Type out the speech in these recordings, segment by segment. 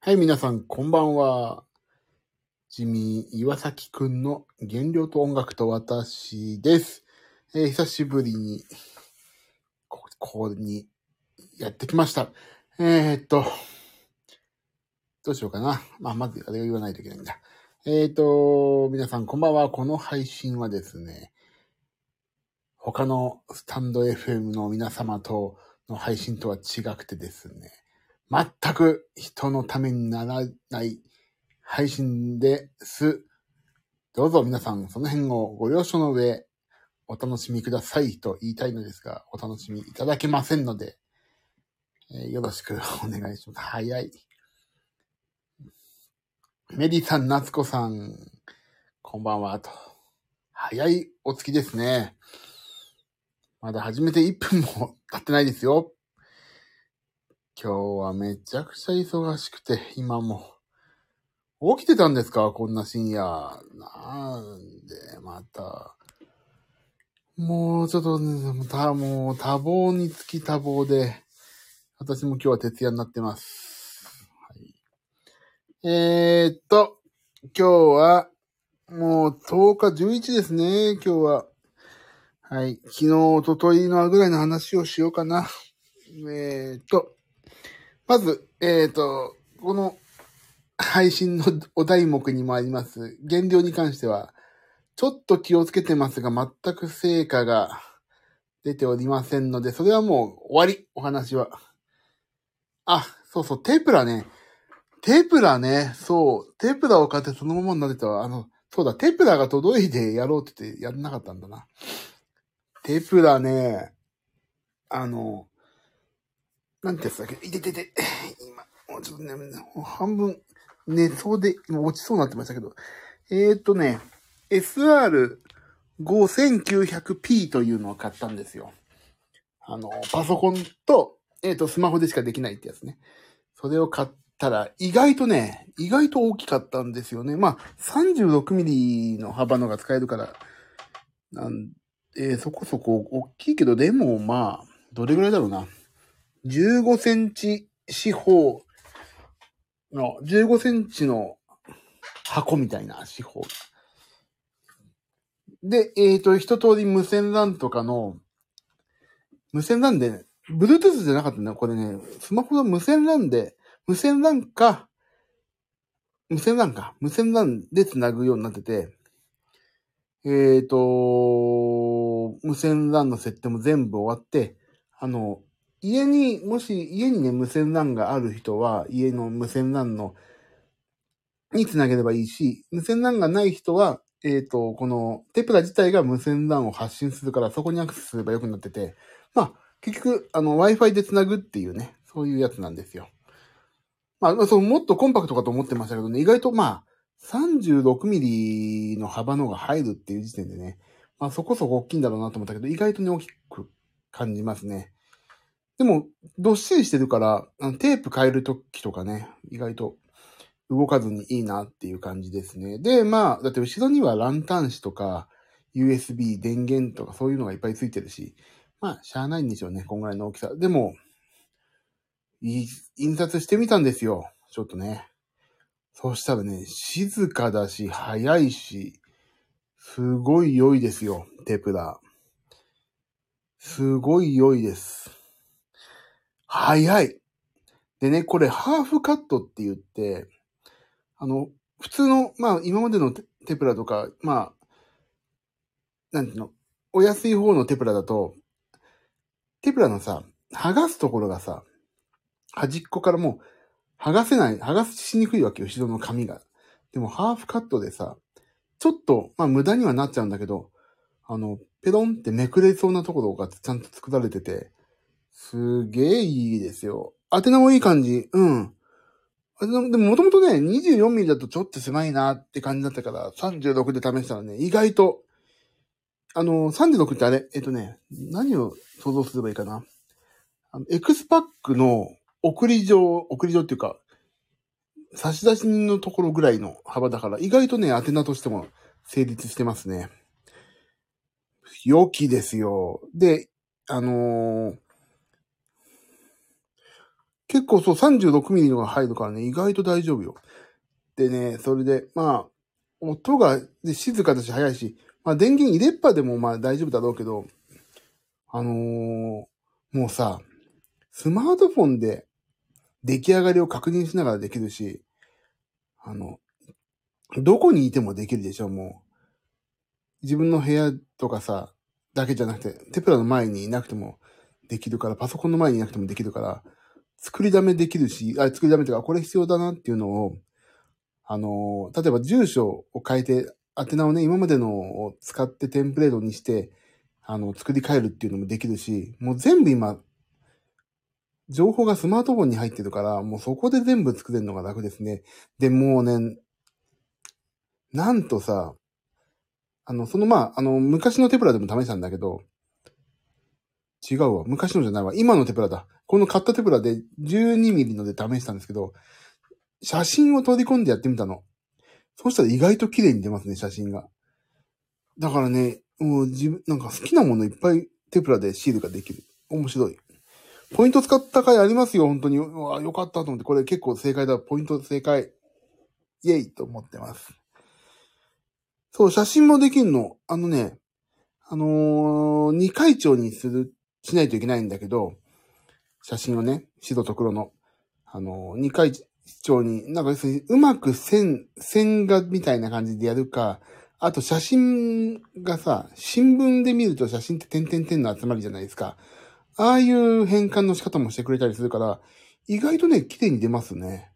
はい、皆さん、こんばんは。ジミー岩崎くんの原料と音楽と私です。えー久しぶりに、ここにやってきました。えー、っと、どうしようかな。まあ、まずあれを言わないといけないんだ。えー、っと、皆さん、こんばんは。この配信はですね、他のスタンド FM の皆様との配信とは違くてですね、全く人のためにならない配信です。どうぞ皆さん、その辺をご了承の上、お楽しみくださいと言いたいのですが、お楽しみいただけませんので、えーよろしくお願いします。早い。メディさん、夏子さん、こんばんは、と。早いお月ですね。まだ始めて1分も経ってないですよ。今日はめちゃくちゃ忙しくて、今も。起きてたんですか？こんな深夜。なんで、また。もうちょっとね、たもう多忙につき多忙で、私も今日は徹夜になってます。はい、えー、っと、今日は、もう10日11ですね、今日は。はい。昨日、一昨日のぐらいの話をしようかな。えー、っと、まず、えー、と、この配信のお題目にもあります、減量に関しては、ちょっと気をつけてますが、全く成果が出ておりませんので、それはもう終わり、お話は。あ、そうそう、テープラね。テープラね、そう、テープラを買ってそのままになってた。あの、そうだ、テープラが届いてやろうって言ってやんなかったんだな。テープラね、あの、なんてやつだっけ？いててて、今、もうちょっとね、もう半分寝そうで、今落ちそうになってましたけど、えーっとね、SR5900P というのを買ったんですよ。あの、パソコンと、えーっと、スマホでしかできないってやつね。それを買ったら、意外とね、意外と大きかったんですよね。まあ、36ミリの幅のが使えるから、なんえーそこそこ大きいけど、でもまあ、どれぐらいだろうな。15センチ四方の、15センチの箱みたいな四方。で、えっ、と、一通り無線 LAN とかの、無線 LAN で、Bluetooth じゃなかったんだよ。これね、スマホの無線 LAN で、無線 LAN か、無線 LAN か、無線 LAN で繋ぐようになってて、えっ、と、無線 LAN の設定も全部終わって、あの、家に、もし家にね、無線 LAN がある人は、家の無線 LAN の、につなげればいいし、無線 LAN がない人は、えっ、と、このテプラ自体が無線 LAN を発信するから、そこにアクセスすればよくなってて、まあ、結局、あの、Wi-Fi でつなぐっていうね、そういうやつなんですよ。まあ、まあそう、もっとコンパクトかと思ってましたけどね、意外とまあ、36ミリの幅のが入るっていう時点でね、まあそこそこ大きいんだろうなと思ったけど、意外とね、大きく感じますね。でも、どっしりしてるから、あのテープ変えるときとかね、意外と動かずにいいなっていう感じですね。で、まあ、だって後ろにはランタン紙とか、USB 電源とかそういうのがいっぱいついてるし、まあ、しゃあないんでしょうね、こんぐらいの大きさ。でも、印刷してみたんですよ。ちょっとね。そうしたらね、静かだし、早いし、すごい良いですよ、テープラ。すごい良いです。早い。でね、これハーフカットって言って、あの、普通の、まあ今までのテプラとか、まあ、なんていうの、お安い方のテプラだと、テプラのさ、剥がすところがさ、端っこからもう、剥がせない、剥がしにくいわけよ、後ろの紙が。でも、ハーフカットでさ、ちょっと、まあ、無駄にはなっちゃうんだけど、あの、ペロンってめくれそうなところがちゃんと作られてて、すげえいいですよ。宛名もいい感じ。うん。あでも、でももともとね、24ミリだとちょっと狭いなって感じだったから、36で試したらね、意外と、あの、36ってあれ、えっとね、何を想像すればいいかな？あの、エクスパックの送り状、送り状っていうか、差出人のところぐらいの幅だから、意外とね、宛名としても成立してますね。良きですよ。で、あのー結構そう 36mm のが入るからね、意外と大丈夫よ。でね、それで、まあ、音がで静かだし早いし、まあ電源入れっぱでもまあ大丈夫だろうけど、あのー、もうさ、スマートフォンで出来上がりを確認しながらできるし、あの、どこにいてもできるでしょ、もう。自分の部屋とかさ、だけじゃなくて、テプラの前にいなくてもできるから、パソコンの前にいなくてもできるから、作りだめできるし、あ、作りだめというか、これ必要だなっていうのを、あの、例えば住所を変えて、宛名をね、今までのを使ってテンプレートにして、あの、作り変えるっていうのもできるし、もう全部今、情報がスマートフォンに入ってるから、もうそこで全部作れるのが楽ですね。で、もうね、なんとさ、あの、そのまあ、あの、昔のテプラでも試したんだけど、違うわ。昔のじゃないわ。今のテプラだ。この買ったテプラで 12mm ので試したんですけど、写真を取り込んでやってみたの。そしたら意外と綺麗に出ますね、写真が。だからね、もう自分、なんか好きなものいっぱいテプラでシールができる。面白い。ポイント使った回ありますよ、本当に。うわ、よかったと思って、これ結構正解だ。ポイント正解。イェイと思ってます。そう、写真もできんの。あのね、あのー、二回調にする、しないといけないんだけど、写真をね、白と黒の、あのー、二回調に、なんか要するにうまく線、線画みたいな感じでやるか、あと写真がさ、新聞で見ると写真って点々点の集まりじゃないですか。ああいう変換の仕方もしてくれたりするから、意外とね、綺麗に出ますね。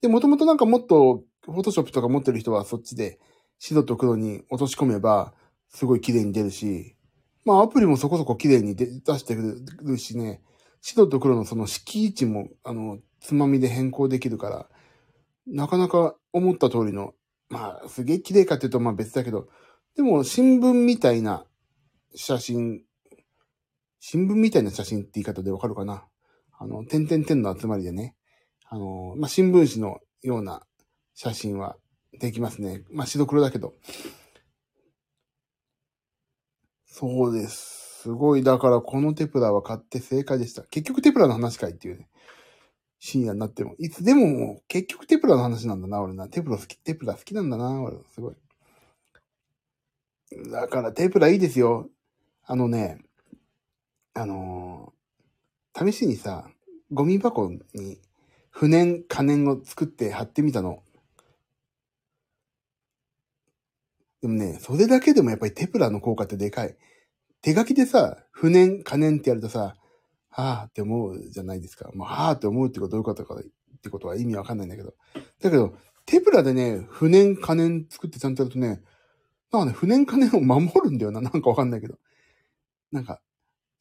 で、もともとなんかもっと、フォトショップとか持ってる人はそっちで白と黒に落とし込めば、すごい綺麗に出るし、まあアプリもそこそこ綺麗に出してくるしね、白と黒のその敷位置も、あの、つまみで変更できるから、なかなか思った通りの、まあ、すげえ綺麗かっていうとまあ別だけど、でも新聞みたいな写真、新聞みたいな写真って言い方でわかるかなあの、点々点の集まりでね、あの、まあ、新聞紙のような写真はできますね。まあ、白黒だけど。そうです。すごい。だからこのテプラは買って正解でした。結局テプラの話かいっていうね。深夜になっても。いつでもも、結局テプラの話なんだな、俺な。テプラ好き、テプラ好きなんだな、俺。すごい。だからテプラいいですよ。あのね、あのー、試しにさ、ゴミ箱に不燃、可燃を作って貼ってみたの。でもね、それだけでもやっぱりテプラの効果ってでかい。手書きでさ、不燃、可燃ってやるとさ、はぁって思うじゃないですか。もう、はぁって思うってことはどういうことかってことは意味わかんないんだけど。だけど、テプラでね、不燃可燃作ってちゃんとやるとね、なんかね、不燃可燃を守るんだよな。なんかわかんないけど。なんか、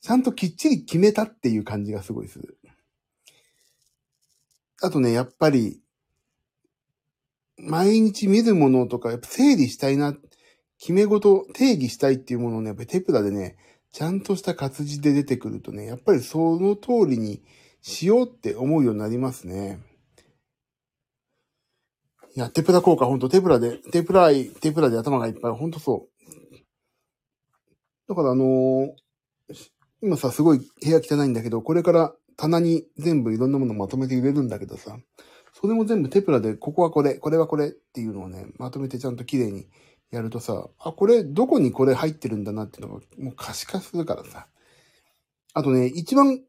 ちゃんときっちり決めたっていう感じがすごいする。あとね、やっぱり、毎日見るものとか、やっぱ整理したいなっ、決め事、定義したいっていうものをね、やっぱりテプラでね、ちゃんとした活字で出てくるとね、やっぱりその通りにしようって思うようになりますね。いや、テプラ効果、ほんとテプラで、テプラ愛、テプラで頭がいっぱい、ほんとそう。だからあのー、今さ、すごい部屋汚いんだけど、これから棚に全部いろんなものまとめて入れるんだけどさ、それも全部テプラで、ここはこれ、これはこれっていうのをね、まとめてちゃんと綺麗にやるとさ、あ、これ、どこにこれ入ってるんだなっていうのが、もう可視化するからさ。あとね、一番、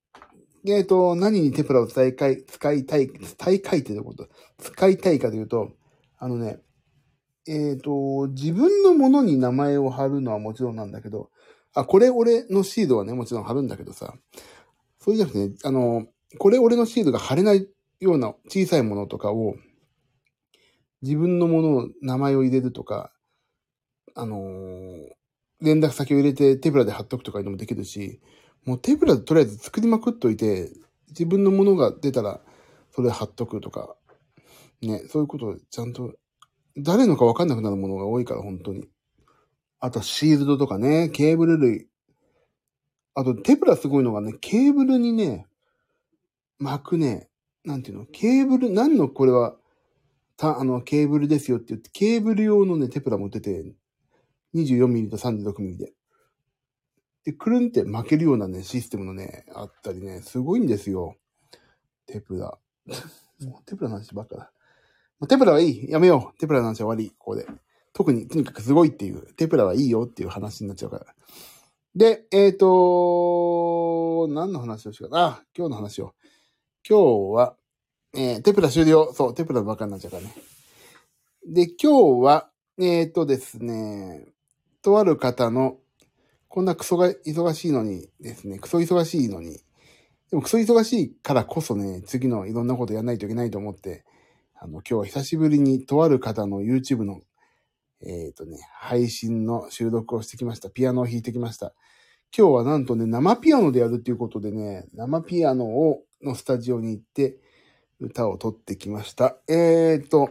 えっ、ー、と、何にテプラを使いたい、使いたい、使いたいってこと、使いたいかというと、あのね、えっ、ー、と、自分のものに名前を貼るのはもちろんなんだけど、あ、これ俺のシールはね、もちろん貼るんだけどさ、そうじゃなくてね、あの、これ俺のシールが貼れないような小さいものとかを、自分のものを、名前を入れるとか、あのー、連絡先を入れて手ぶらで貼っとくとかいうのもできるし、もう手ぶらでとりあえず作りまくっといて、自分のものが出たら、それ貼っとくとか、ね、そういうことをちゃんと、誰のかわかんなくなるものが多いから、本当に。あと、シールドとかね、ケーブル類。あと、テプラすごいのがね、ケーブルにね、巻くね、なんていうの、ケーブル、何のこれは、た、あの、ケーブルですよって言って、ケーブル用のね、テプラ持ってて、24ミリと36ミリで。で、くるんって巻けるようなね、システムのね、あったりね、すごいんですよ。テプラ。もうテプラの話ばっかだ。もうテプラはいい。やめよう。テプラの話は終わり。ここで。特に、とにかくすごいっていう、テプラはいいよっていう話になっちゃうから。で、えっ、ー、と何の話をしようかな。あ、今日の話を。今日は、えー、テプラ終了。そう、テプラばっかになっちゃうからね。で、今日は、えっ、ー、とですね、とある方の、こんなクソが忙しいのにですね、クソ忙しいのに、でもクソ忙しいからこそね、次のいろんなことやらないといけないと思って、あの、今日は久しぶりにとある方の YouTube の、えっ、ー、とね、配信の収録をしてきました。ピアノを弾いてきました。今日はなんとね、生ピアノでやるっていうことでね、生ピアノを、のスタジオに行って、歌を撮ってきました。えーと、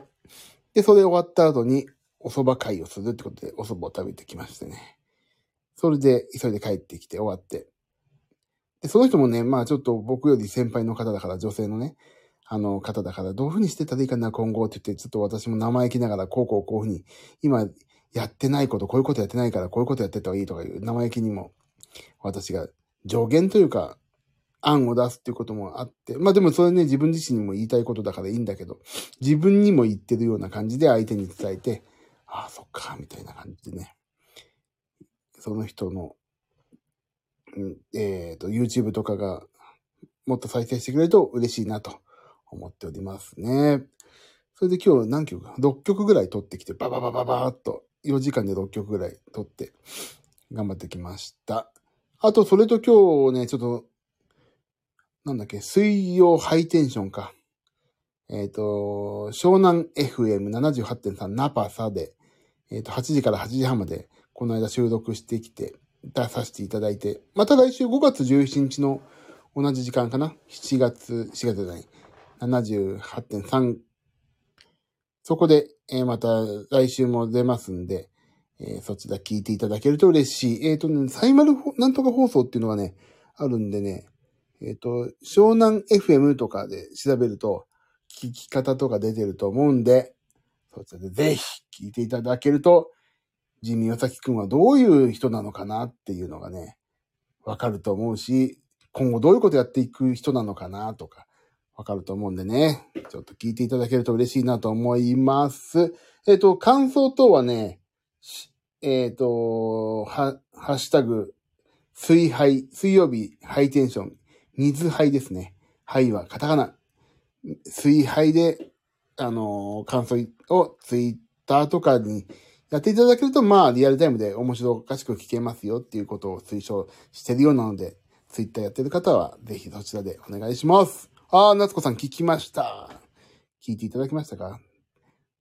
で、それ終わった後に、お蕎麦会をするってことで、お蕎麦を食べてきましてね。それで、急いで帰ってきて終わって。で、その人もね、まあちょっと僕より先輩の方だから、女性のね、あの方だから、どういうふうにしてたらいいかな、今後って言って、ちょっと私も生意気ながら、こうこうこういうふうに、今、やってないこと、こういうことやってないから、こういうことやってた方がいいとかいう、生意気にも、私が助言というか、案を出すっていうこともあって、まあでもそれね、自分自身にも言いたいことだからいいんだけど、自分にも言ってるような感じで相手に伝えて、ああ、そっか、みたいな感じでね、その人の、えっ、ー、と、YouTube とかがもっと再生してくれると嬉しいなと思っておりますね。それで今日何曲か ?6 曲ぐらい撮ってきて、バババババーっと、4時間で6曲ぐらい撮って、頑張ってきました。あと、それと今日ね、ちょっとなんだっけ、水曜ハイテンションか。えっ、ー、と、湘南 FM78.3 ナパサで、えっ、ー、と、8時から8時半まで、この間収録してきて、出させていただいて、また来週5月17日の同じ時間かな ?7 月、4月じゃない、78.3。そこで、えー、また来週も出ますんで、えー、そちら聞いていただけると嬉しい。えっ、ー、とね、サイマルなんとか放送っていうのがね、あるんでね、えっ、と、湘南 FM とかで調べると、聞き方とか出てると思うんで、そちらでぜひ聞いていただけると、ジミーヨサキくんはどういう人なのかなっていうのがね、わかると思うし、今後どういうことやっていく人なのかなとか、わかると思うんでね、ちょっと聞いていただけると嬉しいなと思います。えっ、ー、と、感想等はね、えっ、ー、と、は、ハッシュタグ、水杯、水曜日ハイテンション、水杯ですね。杯はカタカナ。水杯で、あのー、感想をツイッターとかにやっていただけると、まあ、リアルタイムで面白おかしく聞けますよっていうことを推奨してるようなので、ツイッターやってる方は、ぜひそちらでお願いします。あー、夏子さん聞きました。聞いていただきましたか？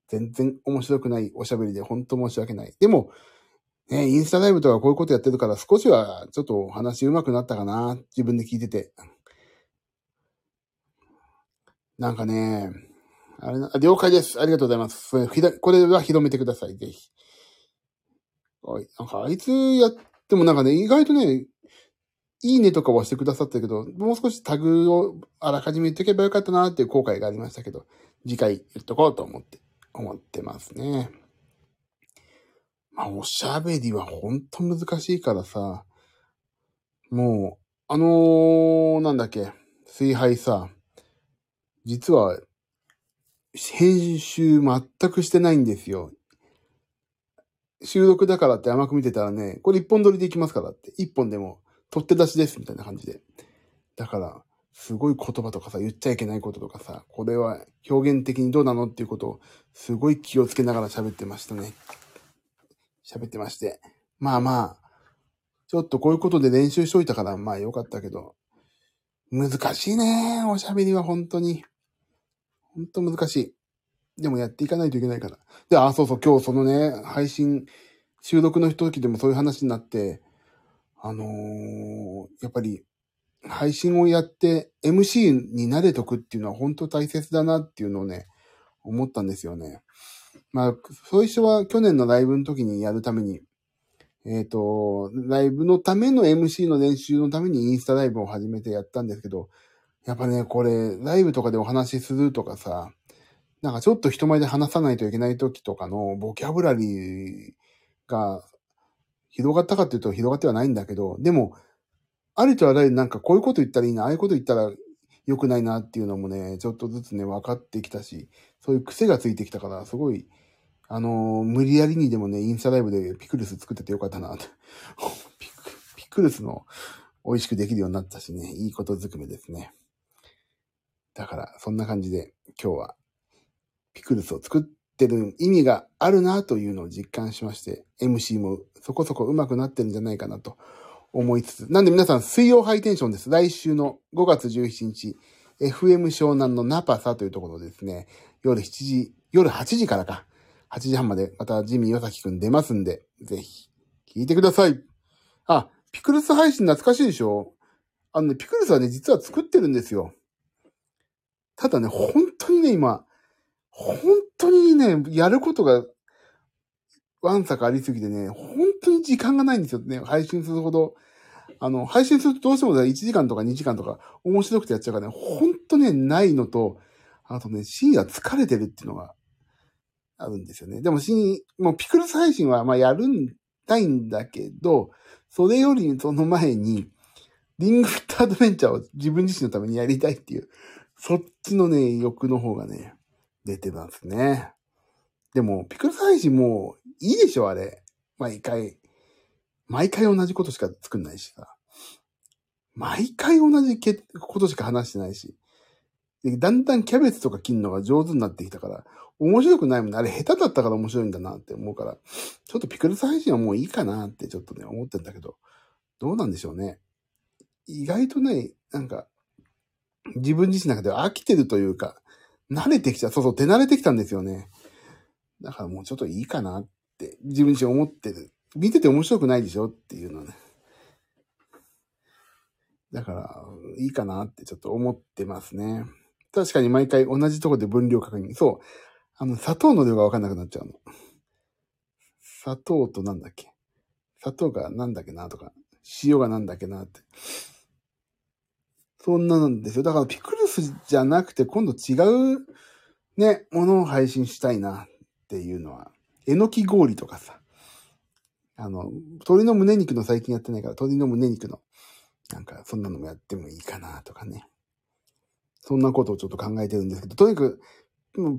全然面白くないおしゃべりで本当申し訳ない。でも、ね、インスタライブとかこういうことやってるから少しはちょっとお話上手くなったかな。自分で聞いてて。なんかね、あれな、了解です。ありがとうございます。これは広めてください、ぜひ。なんかあいつやってもなんかね、意外とね、いいねとかはしてくださったけど、もう少しタグをあらかじめ言っとけばよかったなっていう後悔がありましたけど、次回言っとこうと思って、思ってますね。まあ、おしゃべりはほんと難しいからさ、もう、あのー、なんだっけ、崇拝さ、実は、編集全くしてないんですよ。収録だからって甘く見てたらね、これ一本撮りでいきますからって、一本でも取って出しですみたいな感じで。だから、すごい言葉とかさ、言っちゃいけないこととかさ、これは表現的にどうなのっていうことをすごい気をつけながら喋ってましたね。喋ってまして。まあまあ、ちょっとこういうことで練習しといたから、まあよかったけど、難しいね。おしゃべりは本当に。本当難しい。でもやっていかないといけないから。で、あ、そうそう、今日そのね、配信、収録の時でもそういう話になって、あのー、やっぱり、配信をやって MC に慣れとくっていうのは本当大切だなっていうのをね、思ったんですよね。まあ、そういう人は去年のライブの時にやるために、えっ、ー、と、ライブのための MC の練習のためにインスタライブを始めてやったんですけど、やっぱね、これ、ライブとかでお話しするとかさ、なんかちょっと人前で話さないといけない時とかのボキャブラリーが広がったかっていうと広がってはないんだけど、でも、ありとあらゆるなんかこういうこと言ったらいいな、ああいうこと言ったら良くないなっていうのもね、ちょっとずつね、分かってきたし、そういう癖がついてきたから、すごい、あのー、無理やりにでもね、インスタライブでピクルス作っててよかったなって。ピクピクルスの美味しくできるようになったしね、いいことずくめですね。だから、そんな感じで今日はピクルスを作ってる意味があるなというのを実感しまして、MC もそこそこ上手くなってるんじゃないかなと思いつつ。なんで皆さん、水曜ハイテンションです。来週の5月17日、FM 湘南のナパサというところですね、夜7時、夜8時からか、8時半までまたジミー岩崎くん出ますんで、ぜひ、聞いてください。あ、ピクルス配信懐かしいでしょ？あのね、ピクルスはね、実は作ってるんですよ。ただね、本当にね、今、本当にね、やることが、わんさかありすぎてね、本当に時間がないんですよね。配信するほど。あの、配信するとどうしても1時間とか2時間とか面白くてやっちゃうからね、本当ね、ないのと、あとね、深夜疲れてるっていうのがあるんですよね。でも、深もうピクルス配信はまあやるんたいんだけど、それよりその前に、リングフィットアドベンチャーを自分自身のためにやりたいっていう、そっちのね、欲の方がね、出てますね。でも、ピクルス配信もういいでしょ、あれ。毎回。毎回同じことしか作んないしさ。毎回同じことしか話してないし。で、だんだんキャベツとか切るのが上手になってきたから、面白くないもんね。あれ下手だったから面白いんだなって思うから、ちょっとピクルス配信はもういいかなってちょっとね、思ってんだけど、どうなんでしょうね。意外とね、なんか、自分自身の中では飽きてるというか、慣れてきた。そうそう、手慣れてきたんですよね。だからもうちょっといいかなって自分自身思ってる。見てて面白くないでしょっていうのね。だから、いいかなってちょっと思ってますね。確かに毎回同じとこで分量確認。そう。あの、砂糖の量がわかんなくなっちゃうの。砂糖となんだっけ？砂糖がなんだっけなとか、塩がなんだっけなって。そんななんですよ。だからピクルスじゃなくて今度違うね、ものを配信したいなっていうのは、えのき氷とかさ、あの、鶏の胸肉の最近やってないから、鶏の胸肉の、なんか、そんなのもやってもいいかなとかね。そんなことをちょっと考えてるんですけど、とにかく、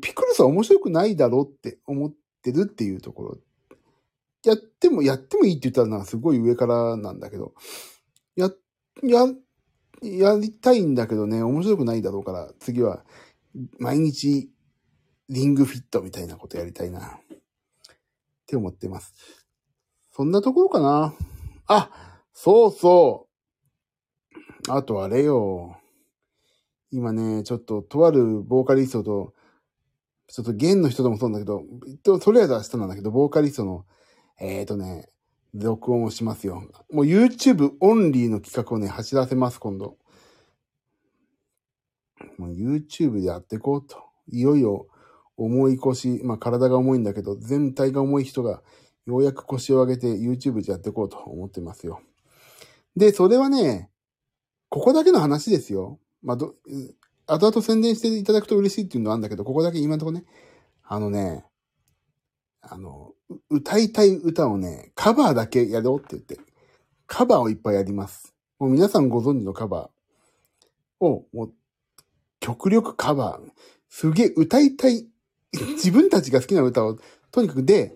ピクルスは面白くないだろうって思ってるっていうところ。やっても、やってもいいって言ったらなんかすごい上からなんだけど、や、や、やりたいんだけどね、面白くないだろうから、次は、毎日、リングフィットみたいなことやりたいな。って思ってます。そんなところかな。あ、そうそう。あとあれよ。今ね、ちょっと、とあるボーカリストと、ちょっと弦の人でもそうなんだけど、とりあえず明日なんだけど、ボーカリストの、えーとね、録音をしますよ。もう YouTube オンリーの企画をね、走らせます、今度。もう YouTube でやっていこうと。いよいよ重い腰、まあ体が重いんだけど、全体が重い人がようやく腰を上げて YouTube でやっていこうと思ってますよ。で、それはね、ここだけの話ですよ。まあ、ど、後々宣伝していただくと嬉しいっていうのはあるんだけど、ここだけ今のとこね、あのね、あの、歌いたい歌をね、カバーだけやろうって言って、カバーをいっぱいやります。もう皆さんご存知のカバーを、もう、極力カバー。すげえ歌いたい、自分たちが好きな歌を、とにかくで、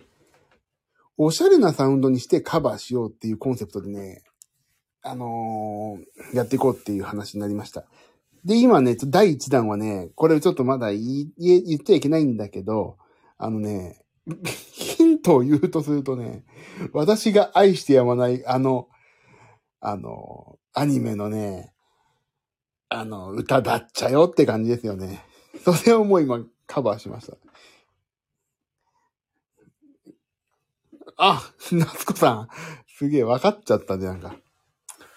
おしゃれなサウンドにしてカバーしようっていうコンセプトでね、あのー、やっていこうっていう話になりました。で、今ね、第1弾はね、これちょっとまだ言言ってはいけないんだけど、あのね、ヒントを言うとするとね、私が愛してやまないあの、あの、アニメのね、あの、歌だっちゃよって感じですよね。それをもう今カバーしました。あ、夏子さん。すげえ分かっちゃったじゃんか。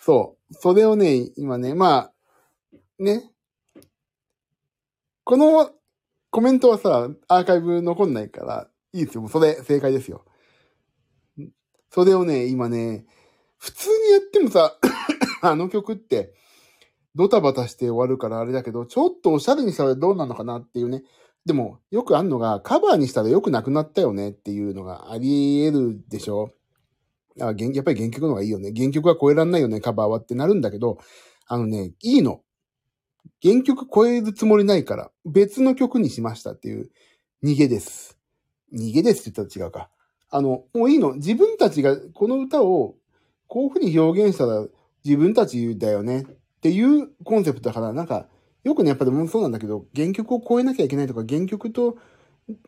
そう。それをね、今ね、まあ、ね。このコメントはさ、アーカイブ残んないから、いいですよ。もうそれ、正解ですよ。それをね、今ね、普通にやってもさ、あの曲って、ドタバタして終わるからあれだけど、ちょっとおしゃれにしたらどうなのかなっていうね。でも、よくあんのが、カバーにしたらよくなくなったよねっていうのがあり得るでしょあやっぱり原曲の方がいいよね。原曲は超えらんないよね、カバーはってなるんだけど、あのね、いいの。原曲超えるつもりないから、別の曲にしましたっていう逃げです。逃げですって言ったら違うか。あの、もういいの。自分たちがこの歌をこういう風に表現したら自分たちだよねっていうコンセプトだから、なんか、よくね、やっぱでもそうなんだけど、原曲を超えなきゃいけないとか、原曲と、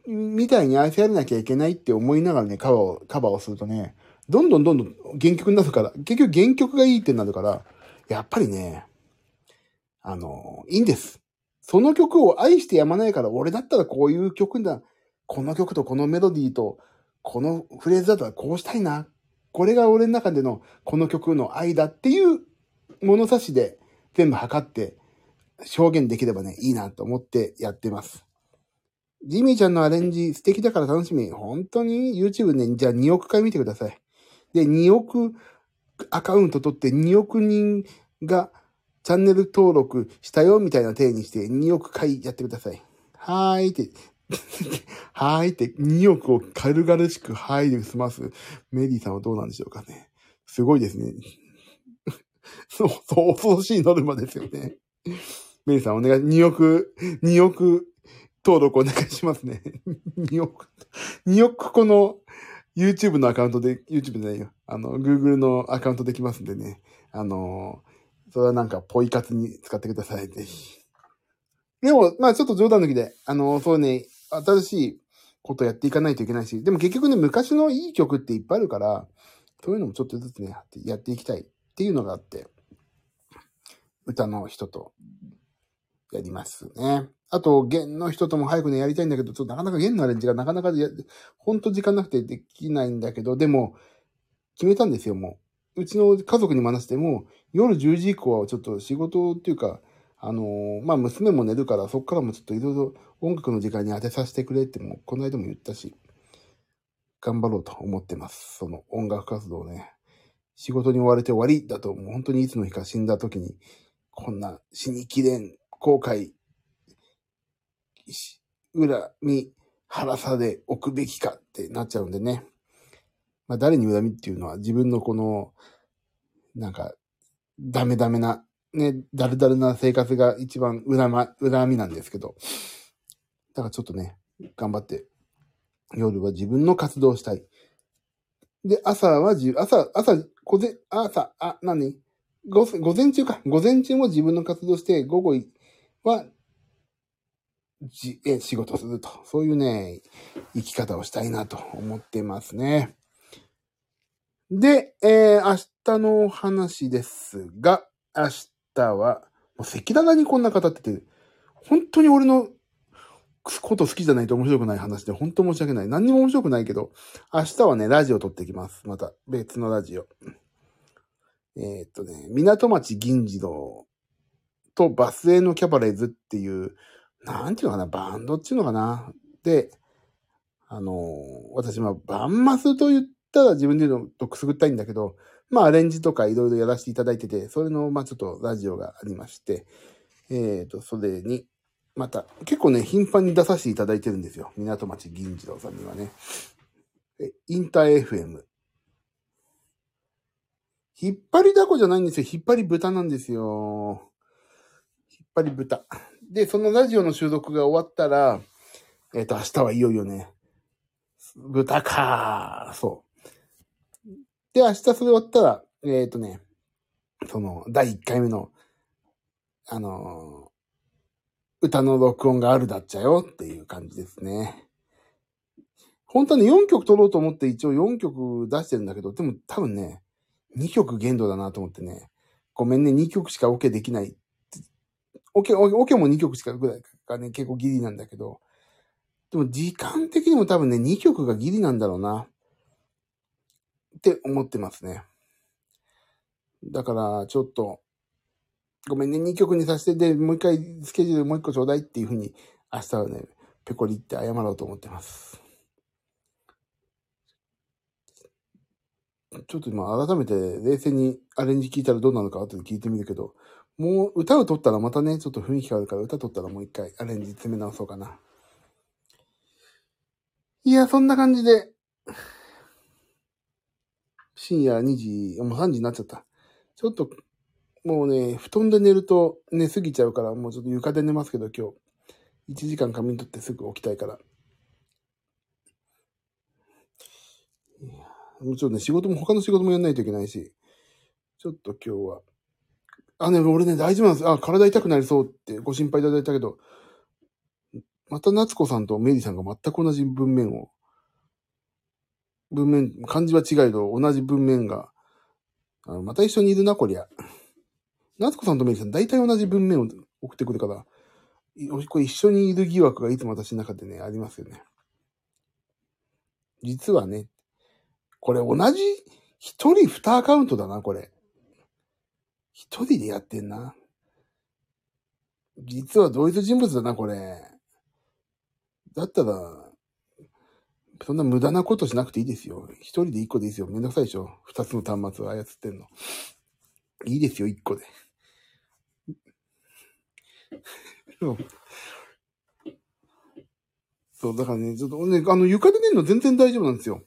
みたいに愛せられなきゃいけないって思いながらね、カバーを、カバーをするとね、どんどんどんどん原曲になるから、結局原曲がいいってなるから、やっぱりね、あの、いいんです。その曲を愛してやまないから、俺だったらこういう曲だ。この曲とこのメロディーと、このフレーズだったらこうしたいな。これが俺の中でのこの曲の愛だっていう物差しで全部測って表現できればね、いいなと思ってやってます。ジミーちゃんのアレンジ素敵だから楽しみ。本当に？YouTube ね、じゃあ2億回見てください。で、2億アカウント取って2億人がチャンネル登録したよみたいな体にして2億回やってください。はーいって、はーいって2億を軽々しくはーいで済ますメリーさんはどうなんでしょうかね。すごいですね。そう、そう、恐ろしいノルマですよね。メリーさんお願い、2億、2億登録お願いしますね。2億、2億この YouTube のアカウントで、YouTube じゃないよ。あの、Google のアカウントできますんでね。あの、それはなんかポイ活に使ってください、ぜひ。でも、まあちょっと冗談抜きで、あの、そうね、新しいことやっていかないといけないし、でも結局ね、昔のいい曲っていっぱいあるから、そういうのもちょっとずつね、やっていきたいっていうのがあって、歌の人とやりますね。あと、弦の人とも早くね、やりたいんだけど、ちょっとなかなか弦のアレンジがなかなかや、ほんと時間なくてできないんだけど、でも、決めたんですよ、もう。うちの家族にも話しても、夜10時以降はちょっと仕事っていうか、あのーまあ、娘も寝るから、そっからもちょっといろいろ音楽の時間に当てさせてくれってもう、この間も言ったし、頑張ろうと思ってます。その音楽活動ね。仕事に追われて終わりだと、もう本当にいつの日か死んだ時に、こんな死にきれん、後悔、恨み、腹さで置くべきかってなっちゃうんでね。まあ誰に恨みっていうのは自分のこの、なんか、ダメダメな、ね、だるだるな生活が一番恨ま、恨みなんですけど。だからちょっとね、頑張って、夜は自分の活動をしたい。で、朝はじ、朝、朝、午前、朝、あ、何？午午前中か。午前中も自分の活動して、午後は、じ、え、仕事すると。そういうね、生き方をしたいなと思ってますね。で、えー、明日の話ですが、明日日は、もう赤裸々にこんな語ってて、本当に俺のこと好きじゃないと面白くない話で、本当申し訳ない。何にも面白くないけど、明日はね、ラジオ撮ってきます。また、別のラジオ。えーっとね、港町銀次郎とバスへのキャバレーズっていう、なんていうのかな、バンドっていうのかな。で、あのー私、まあ、バンマスと言ったら自分で言うのとくすぐったいんだけど、まあ、アレンジとかいろいろやらせていただいてて、それの、まあ、ちょっとラジオがありまして、えーっと、それに、また、結構ね、頻繁に出させていただいてるんですよ。港町銀次郎さんにはね。えインター FM。引っ張りだこじゃないんですよ。引っ張り豚なんですよ。引っ張り豚。で、そのラジオの収録が終わったら、えっ、と、明日はいよいよね、豚かそう。で、明日それ終わったら、えっ、とね、その、第1回目の、あのー歌の録音があるだっちゃよっていう感じですね。本当はね、4曲撮ろうと思って一応4曲出してるんだけど、でも多分ね、2曲限度だなと思ってね、ごめんね、2曲しかオケできない。オケ、オケも2曲しかぐらいがね、結構ギリなんだけど、でも時間的にも多分ね、2曲がギリなんだろうな。って思ってますね。だから、ちょっと、ごめんね、2曲にさせて、で、もう一回スケジュールもう一個ちょうだいっていうふうに、明日はね、ペコリって謝ろうと思ってます。ちょっと今改めて冷静にアレンジ聞いたらどうなのか後で聞いてみるけど、もう歌を取ったらまたね、ちょっと雰囲気があるから歌取ったらもう一回アレンジ詰め直そうかな。いや、そんな感じで、深夜2時、もう3時になっちゃった。ちょっと、もうね、布団で寝ると寝すぎちゃうから、もうちょっと床で寝ますけど、今日。1時間仮眠取ってすぐ起きたいから。いやもちょっとね、仕事も、他の仕事もやんないといけないし、ちょっと今日は。あ、ね、俺ね、大丈夫なんです。あ、体痛くなりそうってご心配いただいたけど、また夏子さんとメリーさんが全く同じ文面を、文面、漢字は違いど同じ文面が、あのまた一緒にいるな、こりゃ。夏子さんとメリーさん大体同じ文面を送ってくるから、これ一緒にいる疑惑がいつも私の中でね、ありますよね。実はね、これ同じ、一人二アカウントだな、これ。一人でやってんな。実は同一人物だな、これ。だったら、そんな無駄なことしなくていいですよ。一人で一個でいいですよ。めんどくさいでしょ。二つの端末を操ってんの。いいですよ、一個で。そう。そう、だからね、ちょっとね、あの、床で寝るの全然大丈夫なんですよ。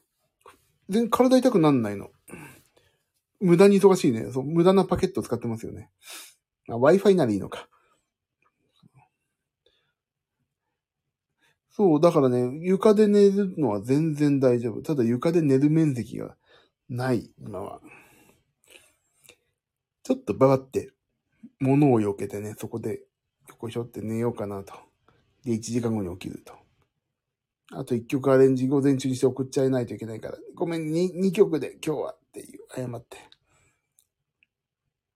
全然体痛くなんないの。無駄に忙しいね。そう、無駄なパケット使ってますよね。Wi-Fi ならいいのか。そう、だからね、床で寝るのは全然大丈夫。ただ床で寝る面積がない、今は。ちょっとババって、物を避けてね、そこで、よこひょって寝ようかなと。で、1時間後に起きると。あと1曲アレンジ午前中にして送っちゃいないといけないから、ごめん、2, 2曲で今日はっていう、謝って。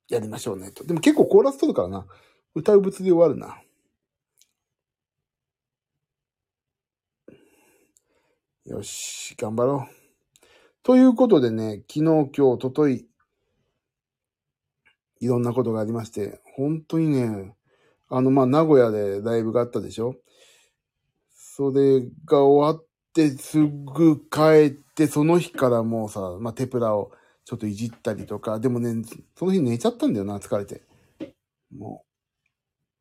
やりましょうねと。でも結構コーラス取るからな。歌う物で終わるな。よし、頑張ろう。ということでね、昨日、今日、おととい、いろんなことがありまして、本当にね、あの、ま、名古屋でライブがあったでしょ？それが終わってすぐ帰って、その日からもうさ、まあ、テプラをちょっといじったりとか、でもね、その日寝ちゃったんだよな、疲れて。も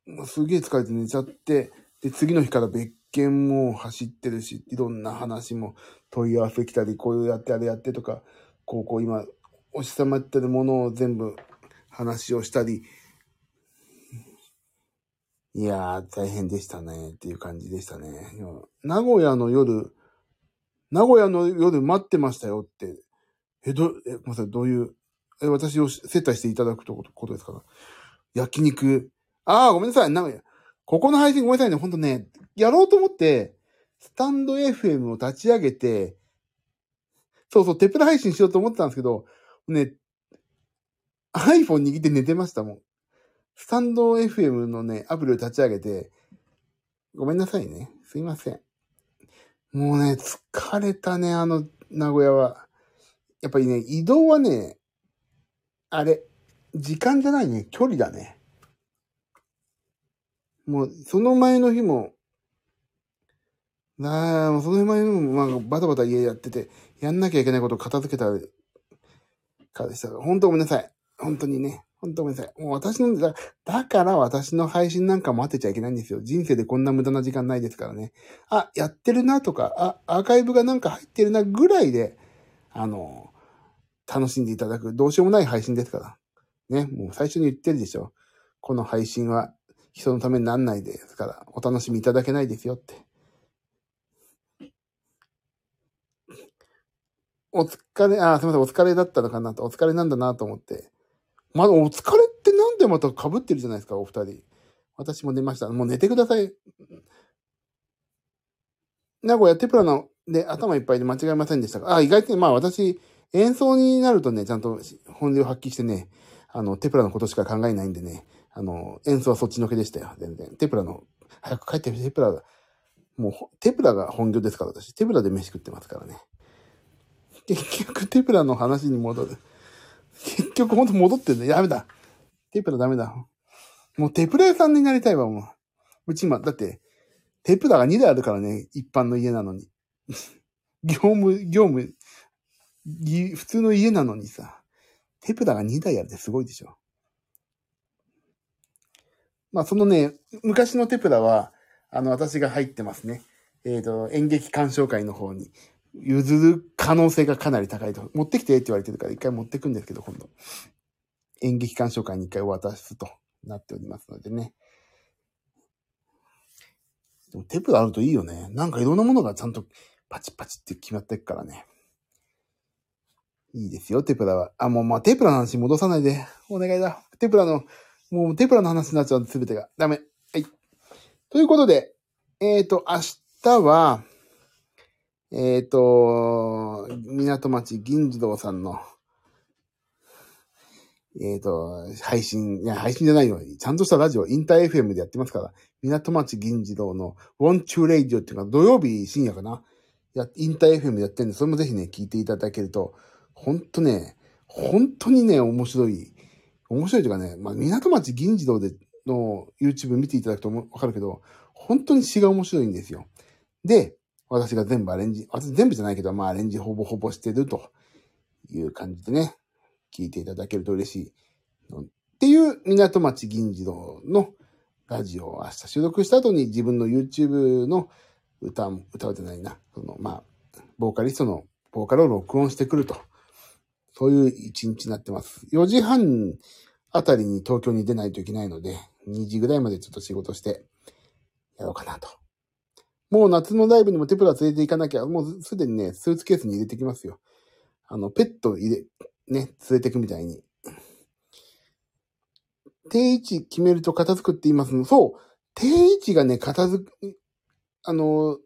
う、もうすげえ疲れて寝ちゃって、で、次の日から別件も走ってるし、いろんな話も問い合わせ来たり、こういうやってあれやってとか、こうこう今、お日様ってるものを全部話をしたり、いやー、大変でしたね、っていう感じでしたね。名古屋の夜、名古屋の夜待ってましたよって、え、ど、え、ごめんなさい、どういう、え、私を接待していただくとことですか？焼肉。ああ、ごめんなさい、名古屋。ここの配信ごめんなさいね、ほんとね、やろうと思って、スタンド FM を立ち上げて、そうそう、テプラ配信しようと思ってたんですけど、ね、iPhone 握って寝てましたもん。スタンド FM のね、アプリを立ち上げて、ごめんなさいね。すいません。もうね、疲れたね、あの、名古屋は。やっぱりね、移動はね、あれ、時間じゃないね、距離だね。もう、その前の日も、なあ、その前の日も、まあ、バタバタ家やってて、やんなきゃいけないことを片付けたからでした。本当ごめんなさい。本当にね。本当ごめんなさい。もう私の、だだから私の配信なんかも当てちゃいけないんですよ。人生でこんな無駄な時間ないですからね。あ、やってるなとか、あ、アーカイブがなんか入ってるなぐらいで、あの、楽しんでいただく、どうしようもない配信ですから。ね、もう最初に言ってるでしょ。この配信は人のためになんないですから、お楽しみいただけないですよって。お疲れ、あ、すみません、お疲れだったのかなと、お疲れなんだなと思って。まだ、お疲れってなんでまた被ってるじゃないですか、お二人。私も寝ました。もう寝てください。名古屋テプラの、で、頭いっぱいで間違えませんでしたか？あ、意外と、まあ私、演奏になるとね、ちゃんと本領発揮してね、あの、テプラのことしか考えないんでね、あの、演奏はそっちのけでしたよ、全然。テプラの、早く帰って、テプラが、もう、テプラが本業ですから、私。テプラで飯食ってますからね。結局、テプラの話に戻る。結局、ほんと戻ってんね。ダメだ。テプラダメだ。もうテプラ屋さんになりたいわ、もう。うち今、だって、テプラが2台あるからね、一般の家なのに。業務、業務、普通の家なのにさ、テプラが2台あるってすごいでしょ。まあ、そのね、昔のテプラは、あの、私が入ってますね。えっ、と、演劇鑑賞会の方に譲る可能性がかなり高いと。持ってきてって言われてるから一回持ってくんですけど、今度。演劇鑑賞会に一回お渡すとなっておりますのでね。でもテプラあるといいよね。なんかいろんなものがちゃんとパチパチって決まってくからね。いいですよ、テプラは。あ、もう、まあ、テプラの話戻さないで。お願いだ。テプラの、もうテプラの話になっちゃうすべてが。ダメ。はい。ということで、えっ、ー、と、明日は、えっ、ー、と、港町銀次郎さんの、えっ、ー、と、配信、いや、配信じゃないのに、ちゃんとしたラジオ、インター FM でやってますから、港町銀次郎の One Two Radio っていうのは土曜日深夜かなや、インター FM でやってるんで、それもぜひね、聞いていただけると、ほんとね、本当にね、面白い。面白いというかね、まあ、港町銀次郎での YouTube 見ていただくとわかるけど、本当に詩が面白いんですよ。で、私が全部アレンジ、私全部じゃないけど、まあアレンジほぼほぼしてるという感じでね、聞いていただけると嬉しい。っていう港町銀次郎のラジオを明日収録した後に自分の YouTube の歌も、歌うじゃないな。その、まあ、ボーカリストのボーカルを録音してくると。そういう一日になってます。4時半あたりに東京に出ないといけないので、2時ぐらいまでちょっと仕事してやろうかなと。もう夏のライブにもテプラ連れて行かなきゃ、もうすでにね、スーツケースに入れてきますよ。あの、ペット入れ、ね、連れてくみたいに。定位置決めると片付くって言いますの。そう。定位置がね、片付く、あの、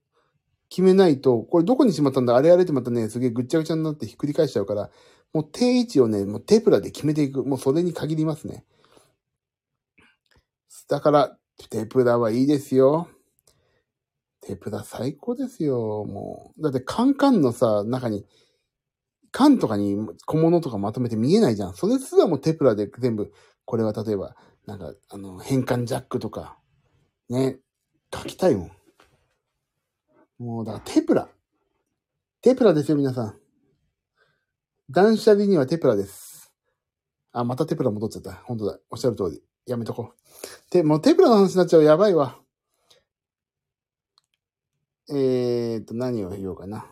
決めないと、これどこにしまったんだあれあれってまたね、すげえぐっちゃぐちゃになってひっくり返しちゃうから、もう定位置をね、もうテプラで決めていく。もうそれに限りますね。だから、テプラはいいですよ。テプラ最高ですよ、もう。だってカンカンのさ、中に、缶とかに小物とかまとめて見えないじゃん。それすらもテプラで全部、これは例えば、なんか、あの、変換ジャックとか、ね、書きたいもん。もう、だからテプラ。テプラですよ、皆さん。断捨離にはテプラです。あ、またテプラ戻っちゃった。本当だ。おっしゃる通り。やめとこう。て、もうテプラの話になっちゃう。やばいわ。えーと、何を言おうかな。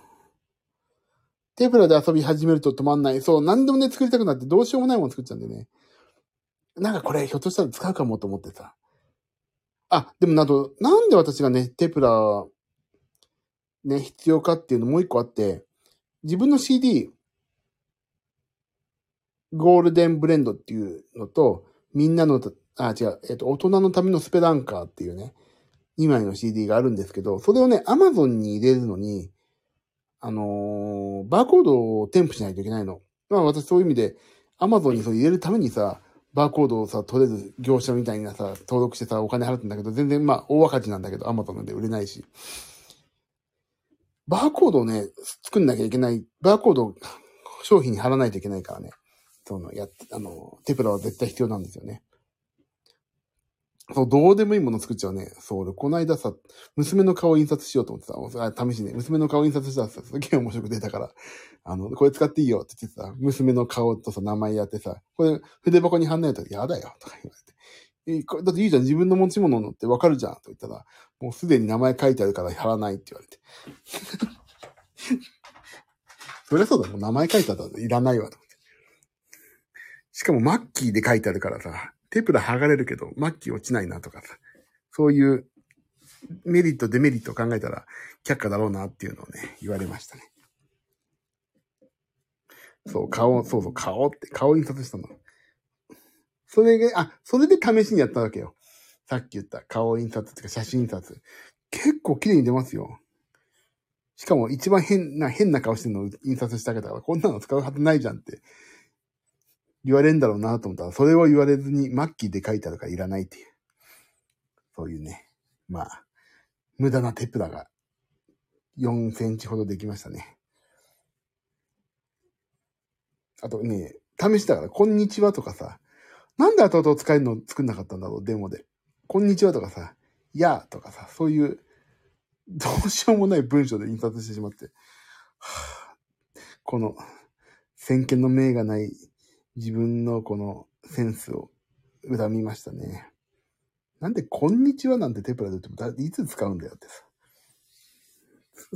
テプラで遊び始めると止まんない。そう、何でもね、作りたくなってどうしようもないもの作っちゃうんでね。なんかこれ、ひょっとしたら使うかもと思ってさ。あ、でもなど、なんで私がね、テプラ、ね、必要かっていうのもう一個あって、自分の CD、ゴールデンブレンドっていうのと、みんなの、あ、違う、えっ、と、大人のためのスペランカーっていうね、2枚の CD があるんですけど、それをね、Amazon に入れるのに、あのー、バーコードを添付しないといけないの。まあ私そういう意味で、Amazon にそう入れるためにさ、バーコードをさ、とりあえず業者みたいなさ、登録してさ、お金払ってんだけど、全然まあ大赤字なんだけど、Amazon で売れないし。バーコードをね、作んなきゃいけない。バーコードを商品に貼らないといけないからね。その、やっ、あの、テプラは絶対必要なんですよね。そう、どうでもいいもの作っちゃうね。そう、この間さ、娘の顔印刷しようと思ってさ、試しにね、娘の顔印刷したらさ、すげえ面白く出たから、あの、これ使っていいよって言ってさ、娘の顔とさ、名前やってさ、これ筆箱に貼んないと嫌だよ、とか言われて。え、これだっていいじゃん、自分の持ち物のってわかるじゃん、と言ったら、もうすでに名前書いてあるから貼らないって言われて。そりゃそうだ、もう名前書いてあったらいらないわ、と。しかもマッキーで書いてあるからさ、テプラ剥がれるけど、マッキー落ちないなとかさ、そういうメリット、デメリットを考えたら却下だろうなっていうのをね、言われましたね。そう、顔、そうそう、顔って、顔印刷したの。それで、あ、それで試しにやったわけよ。さっき言った顔印刷っていうか写真印刷。結構綺麗に出ますよ。しかも一番変な、変な顔してるのを印刷してあげたから、こんなの使うはずないじゃんって言われるんだろうなと思ったら、それを言われずにマッキーで書いてあるかいらないっていう。そういうね。まあ、無駄なテプラが4センチほどできましたね。あとね、試したから、こんにちはとかさ、なんで後々使えるの作んなかったんだろう、デモで。こんにちはとかさ、やーとかさ、そういう、どうしようもない文章で印刷してしまって、はあ、この、先見の明がない自分のこのセンスを恨みましたね。なんで、こんにちはなんてテプラで言っても、いつ使うんだよってさ。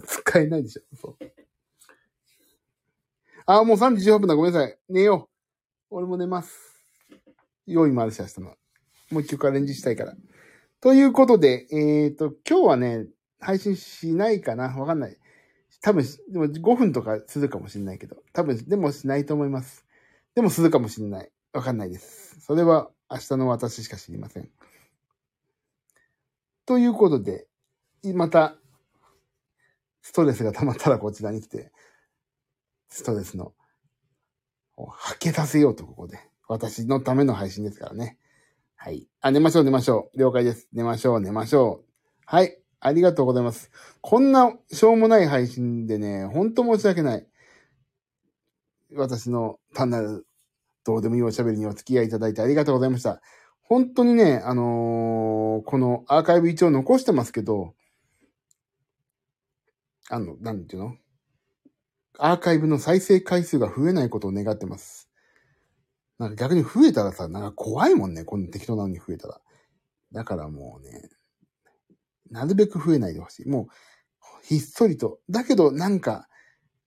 使えないでしょ、そう。あ、もう3時18分だ。ごめんなさい。寝よう。俺も寝ます。用意もあるし、明日の。もう一曲アレンジしたいから。ということで、えっ、ー、と、今日はね、配信しないかなわかんない。多分、でも5分とかするかもしれないけど、多分、でもしないと思います。でもするかもしれない。わかんないです。それは明日の私しか知りません。ということで、また、ストレスが溜まったらこちらに来て、ストレスの、吐けさせようと、ここで。私のための配信ですからね。はい。あ、寝ましょう、寝ましょう。了解です。寝ましょう、寝ましょう。はい。ありがとうございます。こんなしょうもない配信でね、ほんと申し訳ない。私の単なるどうでもいいおしゃべりにお付き合いいただいてありがとうございました。本当にね、あのー、このアーカイブ一応残してますけど、あの、なんていうの？アーカイブの再生回数が増えないことを願ってます。なんか逆に増えたらさ、なんか怖いもんね。こんな適当なのに増えたら。だからもうね、なるべく増えないでほしい。もう、ひっそりと。だけど、なんか、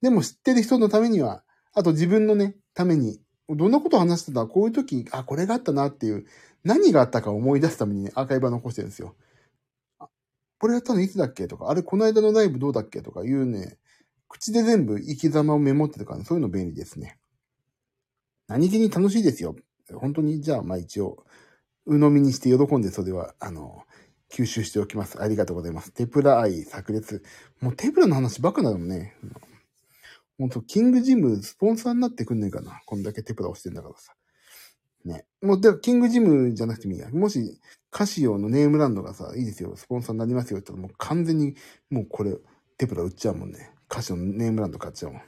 でも知ってる人のためには、あと自分のね、ために、どんなこと話してた？こういう時、あ、これがあったなっていう、何があったか思い出すためにね、アーカイブは残してるんですよ。これやったのいつだっけとか、あれこの間のライブどうだっけとかいうね、口で全部生き様をメモってるか、ね、そういうの便利ですね。何気に楽しいですよ。本当に、じゃあ、まあ一応、鵜呑みにして喜んでそれは、あの、吸収しておきます。ありがとうございます。テプラ愛炸裂。もうテプラの話ばっかなのね。ほんと、キングジム、スポンサーになってくんねえかな。こんだけテプラ押してんだからさ。ね。もう、でキングジムじゃなくてもいいや。もし、カシオのネームランドがさ、いいですよ、スポンサーになりますよって言ったら、もう完全に、もうこれ、テプラ売っちゃうもんね。カシオのネームランド買っちゃうもん。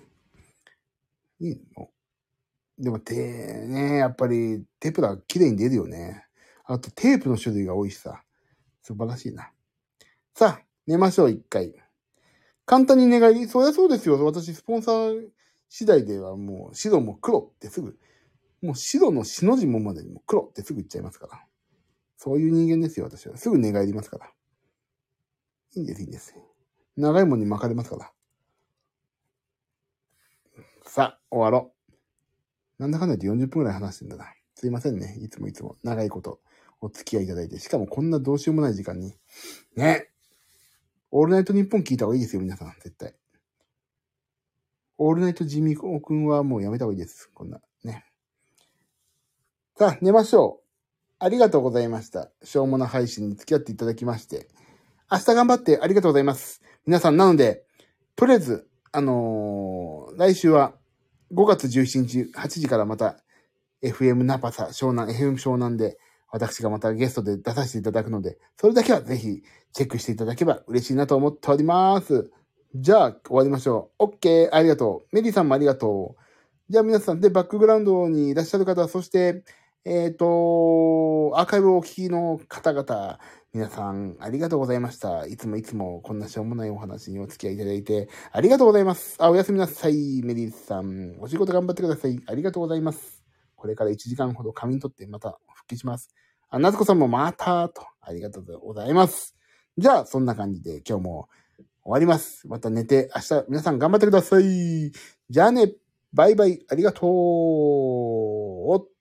いいの？でも、て、ね、やっぱり、テプラ綺麗に出るよね。あと、テープの種類が多いしさ。素晴らしいな。さあ、寝ましょう、一回。簡単に寝返りそりゃそうですよ。私、スポンサー次第ではもう、白も黒ってすぐ、もう白の死の字もまでにも黒ってすぐ言っちゃいますから。そういう人間ですよ、私は。すぐ寝返りますから。いいんです、いいんです。長いもんに巻かれますから。さあ、終わろう。なんだかんだ言って40分くらい話してんだな。すいませんね。いつもいつも長いことお付き合いいただいて。しかもこんなどうしようもない時間に。ね。オールナイトニッポン聞いた方がいいですよ、皆さん。絶対。オールナイトジミコくんはもうやめた方がいいです。こんな。ね。さあ、寝ましょう。ありがとうございました。しょうもな配信に付き合っていただきまして。明日頑張ってありがとうございます。皆さん、なので、とりあえず、あのー、来週は5月17日8時からまた FM ナパサ湘南、FM 湘南で私がまたゲストで出させていただくので、それだけはぜひチェックしていただけば嬉しいなと思っております。じゃあ、終わりましょう。OK、ありがとう。メリーさんもありがとう。じゃあ皆さんでバックグラウンドにいらっしゃる方、そして、えっ、ー、と、アーカイブをお聞きの方々、皆さん、ありがとうございました。いつもいつもこんなしょうもないお話にお付き合いいただいて、ありがとうございます。あ、おやすみなさい。メリーさん。お仕事頑張ってください。ありがとうございます。これから1時間ほど仮眠取ってまた復帰します。あ、なつこさんもまたと、ありがとうございます。じゃあ、そんな感じで今日も終わります。また寝て、明日皆さん頑張ってください。じゃあね、バイバイ、ありがとう。